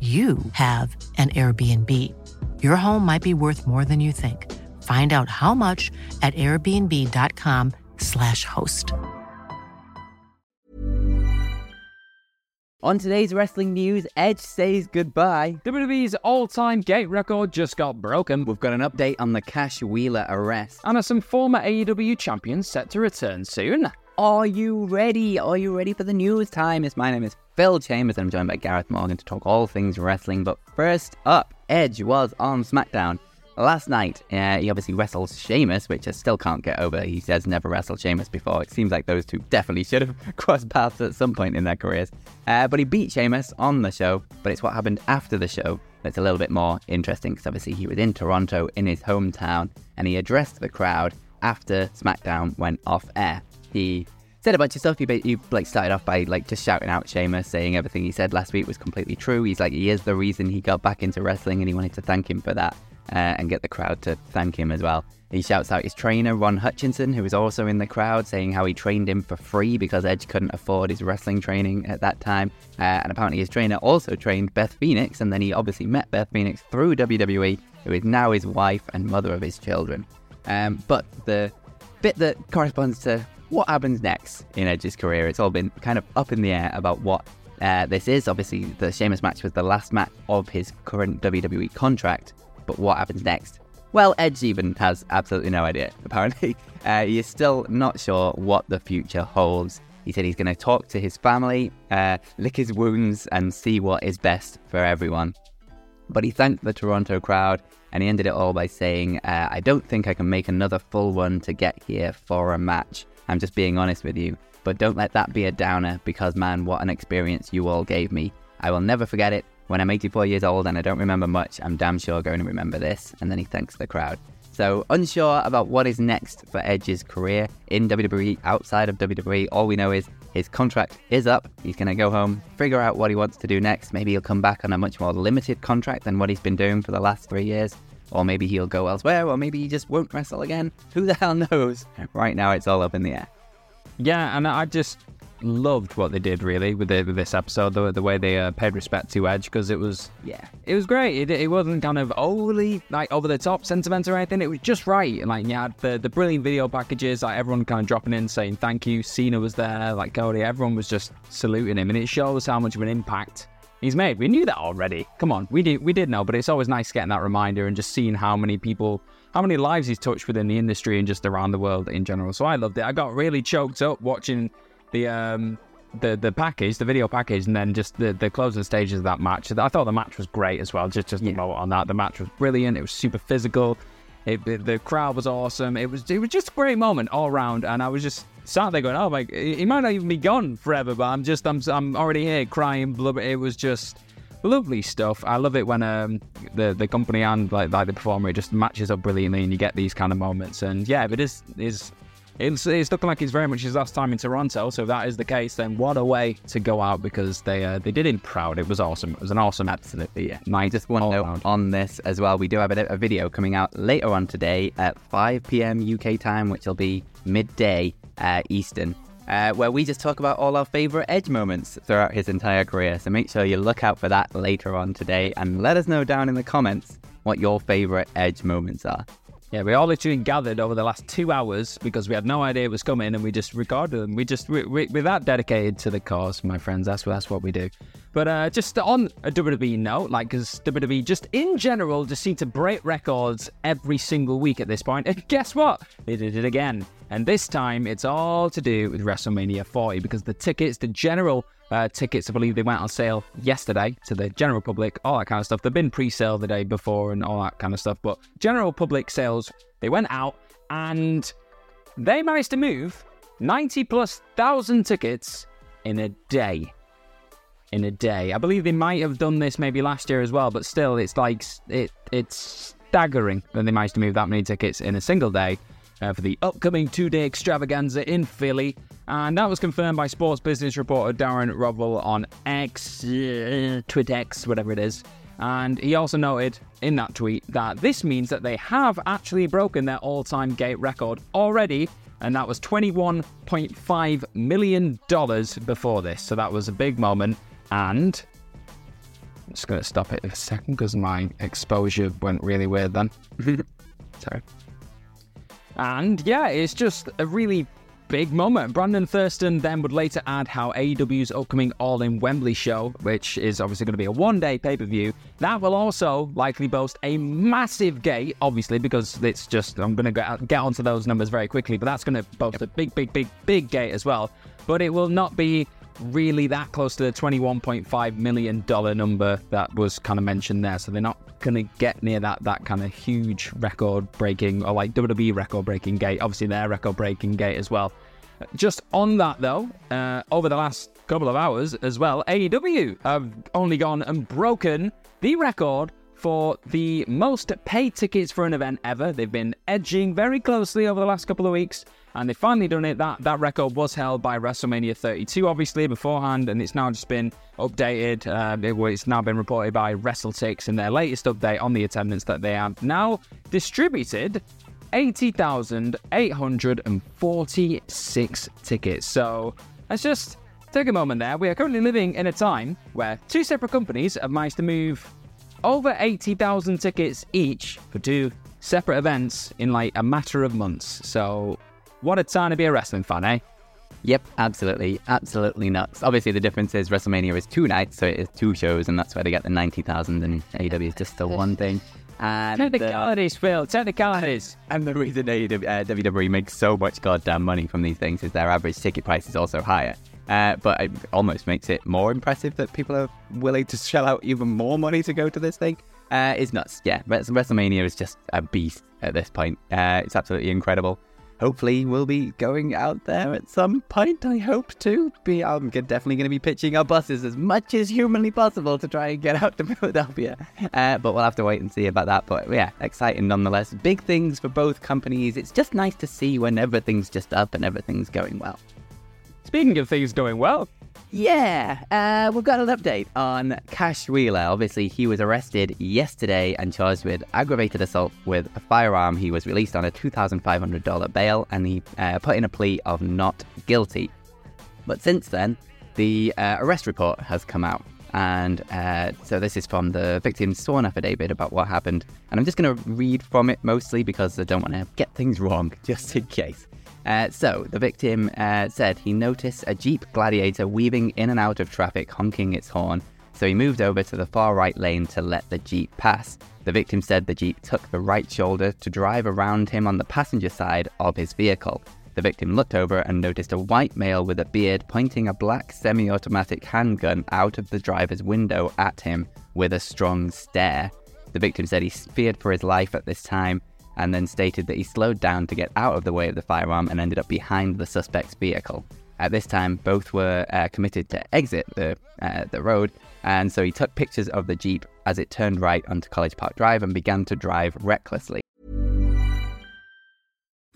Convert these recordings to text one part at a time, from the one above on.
you have an Airbnb. Your home might be worth more than you think. Find out how much at airbnb.com/slash host. On today's wrestling news, Edge says goodbye. WWE's all-time gate record just got broken, We've got an update on the Cash Wheeler arrest. and are some former AEW champions set to return soon. Are you ready? Are you ready for the news time? It's my name is Phil Chambers and I'm joined by Gareth Morgan to talk all things wrestling. But first up, Edge was on SmackDown last night. Uh, he obviously wrestled Sheamus, which I still can't get over. He says never wrestled Sheamus before. It seems like those two definitely should have crossed paths at some point in their careers. Uh, but he beat Sheamus on the show, but it's what happened after the show that's a little bit more interesting because obviously he was in Toronto in his hometown and he addressed the crowd after SmackDown went off air. He said a bunch of stuff. He, he like started off by like just shouting out Sheamus, saying everything he said last week was completely true. He's like he is the reason he got back into wrestling, and he wanted to thank him for that uh, and get the crowd to thank him as well. He shouts out his trainer Ron Hutchison, who was also in the crowd, saying how he trained him for free because Edge couldn't afford his wrestling training at that time. Uh, and apparently his trainer also trained Beth Phoenix, and then he obviously met Beth Phoenix through WWE, who is now his wife and mother of his children. Um, but the bit that corresponds to what happens next in Edge's career. It's all been kind of up in the air about what uh, this is. Obviously, the Sheamus match was the last match of his current WWE contract, but what happens next? Well, Edge even has absolutely no idea, apparently. Uh, he still not sure what the future holds. He said he's going to talk to his family, uh, lick his wounds, and see what is best for everyone. But he thanked the Toronto crowd and he ended it all by saying, uh, I don't think I can make another full one to get here for a match. I'm just being honest with you. But don't let that be a downer because, man, what an experience you all gave me. I will never forget it. When I'm 84 years old and I don't remember much, I'm damn sure going to remember this. And then he thanks the crowd. So, unsure about what is next for Edge's career in WWE, outside of WWE, all we know is his contract is up. He's going to go home, figure out what he wants to do next. Maybe he'll come back on a much more limited contract than what he's been doing for the last three years. Or maybe he'll go elsewhere, or maybe he just won't wrestle again. Who the hell knows? Right now, it's all up in the air. Yeah, and I just loved what they did really with, the, with this episode, the, the way they uh, paid respect to Edge because it was Yeah. it was great. It, it wasn't kind of overly like over the top sentiment or anything. It was just right. And, Like you had the the brilliant video packages, like everyone kind of dropping in saying thank you. Cena was there, like Cody. Everyone was just saluting him, and it shows how much of an impact he's made. We knew that already. Come on, we did we did know, but it's always nice getting that reminder and just seeing how many people, how many lives he's touched within the industry and just around the world in general. So I loved it. I got really choked up watching the um the the package, the video package, and then just the, the closing stages of that match. I thought the match was great as well. Just just a moment on that, the match was brilliant. It was super physical. It, the, the crowd was awesome. It was it was just a great moment all around, and I was just sat there going, "Oh my, he might not even be gone forever." But I'm just I'm I'm already here crying. Blubber. It was just lovely stuff. I love it when um the the company and like like the performer it just matches up brilliantly, and you get these kind of moments. And yeah, if it is is it's, it's looking like it's very much his last time in Toronto. So if that is the case, then what a way to go out because they uh, they did him proud. It was awesome. It was an awesome Absolutely, yeah. night. Just one all note round. on this as well. We do have a, a video coming out later on today at 5 p.m. UK time, which will be midday uh, Eastern, uh, where we just talk about all our favorite Edge moments throughout his entire career. So make sure you look out for that later on today and let us know down in the comments what your favorite Edge moments are. Yeah, we all literally gathered over the last two hours because we had no idea it was coming, and we just recorded them. We just we, we, we're that dedicated to the cause, my friends. That's that's what we do. But uh, just on a WWE note, like, because WWE just in general just seem to break records every single week at this point. And guess what? They did it again. And this time it's all to do with WrestleMania 40 because the tickets, the general uh, tickets, I believe they went on sale yesterday to the general public, all that kind of stuff. They've been pre sale the day before and all that kind of stuff. But general public sales, they went out and they managed to move 90 plus thousand tickets in a day. In a day. I believe they might have done this maybe last year as well, but still, it's like, it it's staggering that they managed to move that many tickets in a single day uh, for the upcoming two day extravaganza in Philly. And that was confirmed by sports business reporter Darren Rovell on X, uh, TwitX, whatever it is. And he also noted in that tweet that this means that they have actually broken their all time gate record already, and that was $21.5 million before this. So that was a big moment. And I'm just going to stop it in a second because my exposure went really weird then. Sorry. And yeah, it's just a really big moment. Brandon Thurston then would later add how AEW's upcoming All In Wembley show, which is obviously going to be a one day pay per view, that will also likely boast a massive gate, obviously, because it's just, I'm going to get, get onto those numbers very quickly, but that's going to boast a big, big, big, big gate as well. But it will not be really that close to the $21.5 million number that was kind of mentioned there. So they're not going to get near that that kind of huge record breaking or like WWE record breaking gate. Obviously, their record breaking gate as well. Just on that though, uh, over the last couple of hours as well, AEW have only gone and broken the record for the most paid tickets for an event ever. They've been edging very closely over the last couple of weeks, and they've finally done it. That that record was held by WrestleMania 32, obviously beforehand, and it's now just been updated. Uh, it, it's now been reported by WrestleTix in their latest update on the attendance that they have now distributed 80,846 tickets. So let's just take a moment there. We are currently living in a time where two separate companies have managed to move over 80,000 tickets each for two separate events in like a matter of months. So, what a time to be a wrestling fan, eh? Yep, absolutely, absolutely nuts. Obviously, the difference is WrestleMania is two nights, so it is two shows, and that's where they get the ninety thousand, and AEW is just the one thing. And technicalities, Phil. Technicalities. And the reason AEW, uh, WWE makes so much goddamn money from these things is their average ticket price is also higher. Uh, but it almost makes it more impressive that people are willing to shell out even more money to go to this thing. Uh, it's nuts. Yeah, WrestleMania is just a beast at this point. Uh, it's absolutely incredible. Hopefully, we'll be going out there at some point. I hope to be. I'm definitely going to be pitching our buses as much as humanly possible to try and get out to Philadelphia. Uh, but we'll have to wait and see about that. But yeah, exciting nonetheless. Big things for both companies. It's just nice to see when everything's just up and everything's going well. Speaking of things going well, yeah, uh, we've got an update on Cash Wheeler. Obviously, he was arrested yesterday and charged with aggravated assault with a firearm. He was released on a $2,500 bail and he uh, put in a plea of not guilty. But since then, the uh, arrest report has come out. And uh, so this is from the victim's sworn affidavit about what happened. And I'm just going to read from it mostly because I don't want to get things wrong, just in case. Uh, so, the victim uh, said he noticed a Jeep Gladiator weaving in and out of traffic, honking its horn, so he moved over to the far right lane to let the Jeep pass. The victim said the Jeep took the right shoulder to drive around him on the passenger side of his vehicle. The victim looked over and noticed a white male with a beard pointing a black semi automatic handgun out of the driver's window at him with a strong stare. The victim said he feared for his life at this time and then stated that he slowed down to get out of the way of the firearm and ended up behind the suspect's vehicle. At this time, both were uh, committed to exit the uh, the road, and so he took pictures of the jeep as it turned right onto College Park Drive and began to drive recklessly.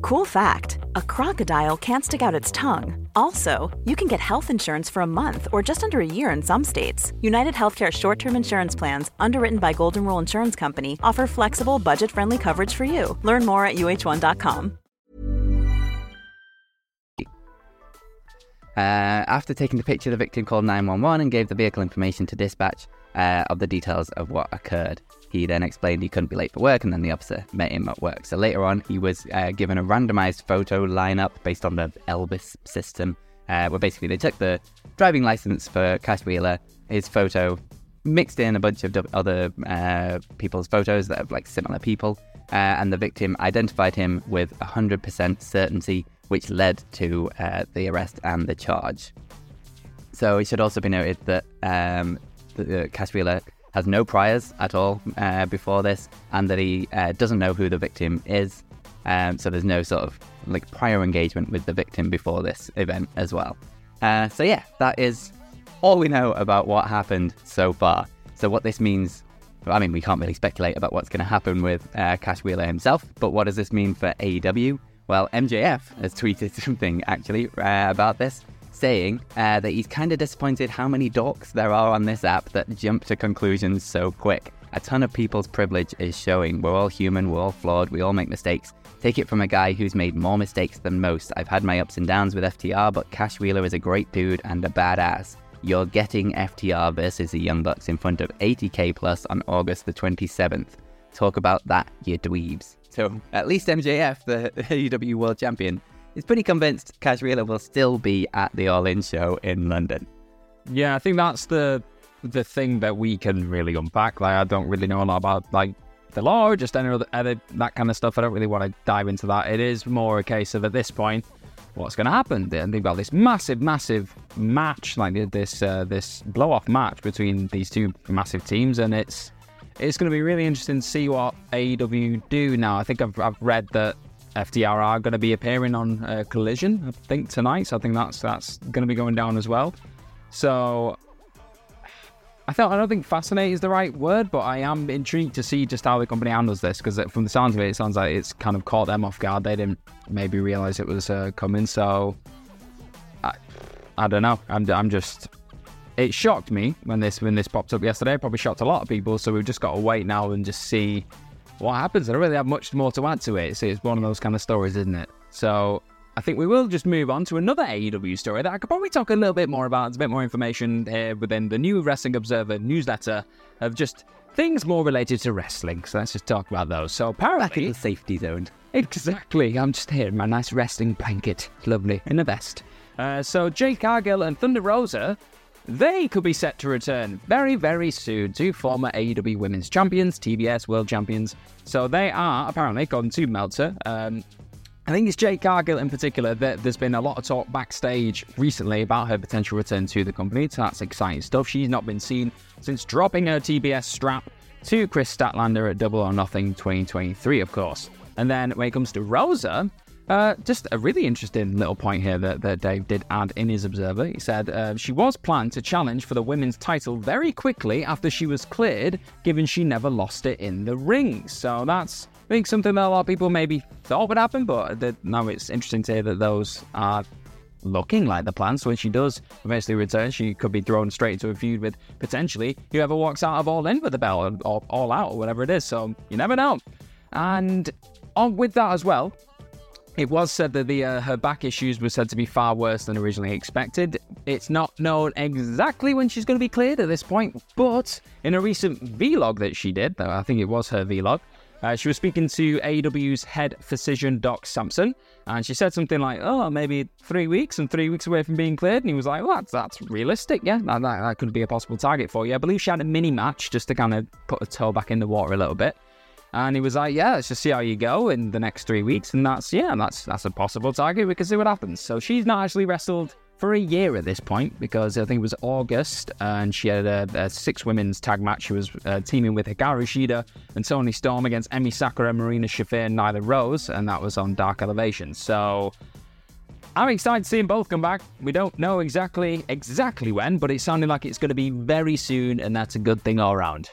Cool fact a crocodile can't stick out its tongue. Also, you can get health insurance for a month or just under a year in some states. United Healthcare short term insurance plans, underwritten by Golden Rule Insurance Company, offer flexible, budget friendly coverage for you. Learn more at uh1.com. Uh, after taking the picture, the victim called 911 and gave the vehicle information to dispatch uh, of the details of what occurred. He then explained he couldn't be late for work, and then the officer met him at work. So later on, he was uh, given a randomized photo lineup based on the Elvis system, uh, where basically they took the driving license for Cash Wheeler, his photo, mixed in a bunch of other uh, people's photos that have like similar people, uh, and the victim identified him with 100% certainty which led to uh, the arrest and the charge. So it should also be noted that um, the, uh, Cash Wheeler has no priors at all uh, before this, and that he uh, doesn't know who the victim is. Um, so there's no sort of like prior engagement with the victim before this event as well. Uh, so yeah, that is all we know about what happened so far. So what this means, I mean, we can't really speculate about what's going to happen with uh, Cash Wheeler himself, but what does this mean for AEW? Well, MJF has tweeted something actually uh, about this, saying uh, that he's kind of disappointed how many dorks there are on this app that jump to conclusions so quick. A ton of people's privilege is showing. We're all human, we're all flawed, we all make mistakes. Take it from a guy who's made more mistakes than most. I've had my ups and downs with FTR, but Cash Wheeler is a great dude and a badass. You're getting FTR versus the Young Bucks in front of 80k plus on August the 27th. Talk about that, you dweebs. So at least MJF, the AEW World Champion, is pretty convinced Wheeler will still be at the All In show in London. Yeah, I think that's the the thing that we can really unpack. Like, I don't really know a lot about like the law, just any other, other that kind of stuff. I don't really want to dive into that. It is more a case of at this point, what's going to happen? And they've got this massive, massive match, like this uh, this blow off match between these two massive teams, and it's it's going to be really interesting to see what AEW do now. I think I've, I've read that FTR are going to be appearing on uh, Collision, I think tonight. So I think that's that's going to be going down as well. So I thought I don't think fascinate is the right word, but I am intrigued to see just how the company handles this because from the sounds of it, it sounds like it's kind of caught them off guard. They didn't maybe realize it was uh, coming. So I, I don't know. I'm I'm just it shocked me when this when this popped up yesterday. It probably shocked a lot of people. So we've just got to wait now and just see what happens. I don't really have much more to add to it. So it's one of those kind of stories, isn't it? So I think we will just move on to another AEW story that I could probably talk a little bit more about. It's a bit more information here within the new Wrestling Observer newsletter of just things more related to wrestling. So let's just talk about those. So apparently, Back in the safety zone. Exactly. I'm just here in my nice wrestling blanket, lovely, in a vest. Uh, so Jade Cargill and Thunder Rosa they could be set to return very, very soon. to former AEW Women's Champions, TBS World Champions. So they are apparently gone to Meltzer. Um, I think it's Jade Cargill in particular that there's been a lot of talk backstage recently about her potential return to the company. So that's exciting stuff. She's not been seen since dropping her TBS strap to Kris Statlander at Double or Nothing 2023, of course. And then when it comes to Rosa, uh, just a really interesting little point here that, that Dave did add in his Observer. He said uh, she was planned to challenge for the women's title very quickly after she was cleared, given she never lost it in the ring. So that's, I think, something that a lot of people maybe thought would happen, but that, now it's interesting to hear that those are looking like the plan. So when she does eventually return, she could be thrown straight into a feud with potentially whoever walks out of All In with the belt or All Out or whatever it is. So you never know. And on with that as well, it was said that the uh, her back issues were said to be far worse than originally expected. It's not known exactly when she's going to be cleared at this point, but in a recent vlog that she did, though I think it was her vlog, uh, she was speaking to AW's head physician, Doc Sampson, and she said something like, "Oh, maybe three weeks and three weeks away from being cleared." And he was like, "Well, that's, that's realistic, yeah. That, that, that could be a possible target for you." I believe she had a mini match just to kind of put her toe back in the water a little bit. And he was like, "Yeah, let's just see how you go in the next three weeks." And that's yeah, that's that's a possible target. We can see what happens. So she's not actually wrestled for a year at this point because I think it was August and she had a, a six women's tag match. She was uh, teaming with Hikaru Shida and Toni Storm against Emi Sakura, Marina Shafir, and Nyla Rose, and that was on Dark Elevation. So I'm excited to see them both come back. We don't know exactly exactly when, but it's sounding like it's going to be very soon, and that's a good thing all around.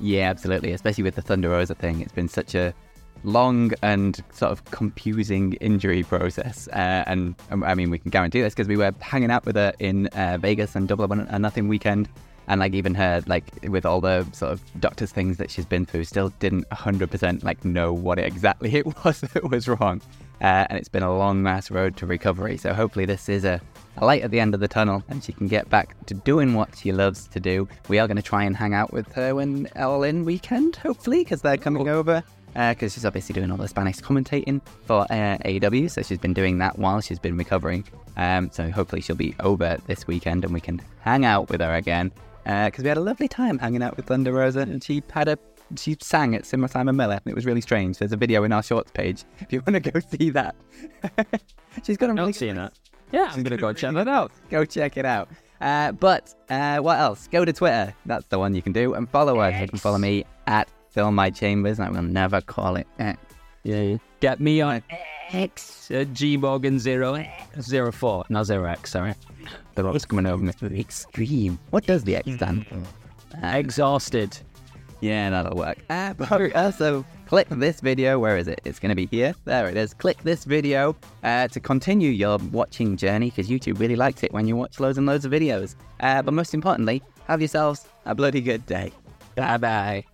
Yeah, absolutely. Especially with the Thunder Rosa thing, it's been such a long and sort of confusing injury process. Uh, and um, I mean, we can guarantee this because we were hanging out with her in uh, Vegas and Double and Nothing weekend. And like even her, like with all the sort of doctor's things that she's been through, still didn't 100% like know what exactly it was that was wrong. Uh, and it's been a long mass road to recovery. So hopefully this is a, a light at the end of the tunnel and she can get back to doing what she loves to do. We are going to try and hang out with her when All In weekend, hopefully, because they're coming over because uh, she's obviously doing all the Spanish commentating for uh, AEW, so she's been doing that while she's been recovering. Um, so hopefully she'll be over this weekend and we can hang out with her again. Because uh, we had a lovely time hanging out with Thunder Rosa, and she had a she sang at Simmer Simon Miller, and it was really strange. There's a video in our shorts page if you want to go see that. she's got a really Not seeing that. Yeah, I'm gonna go check that out. Go check it out. Uh, but uh, what else? Go to Twitter. That's the one you can do, and follow us. You can follow me at Fill My Chambers. I will never call it X. Yeah. Get me on X uh, G Morgan zero zero four, not zero X. Sorry. The rock's coming over me. Extreme. What does the X stand for? Uh, Exhausted. yeah, that'll work. Uh, but also, click this video. Where is it? It's going to be here. There it is. Click this video uh, to continue your watching journey because YouTube really likes it when you watch loads and loads of videos. Uh, but most importantly, have yourselves a bloody good day. Bye bye.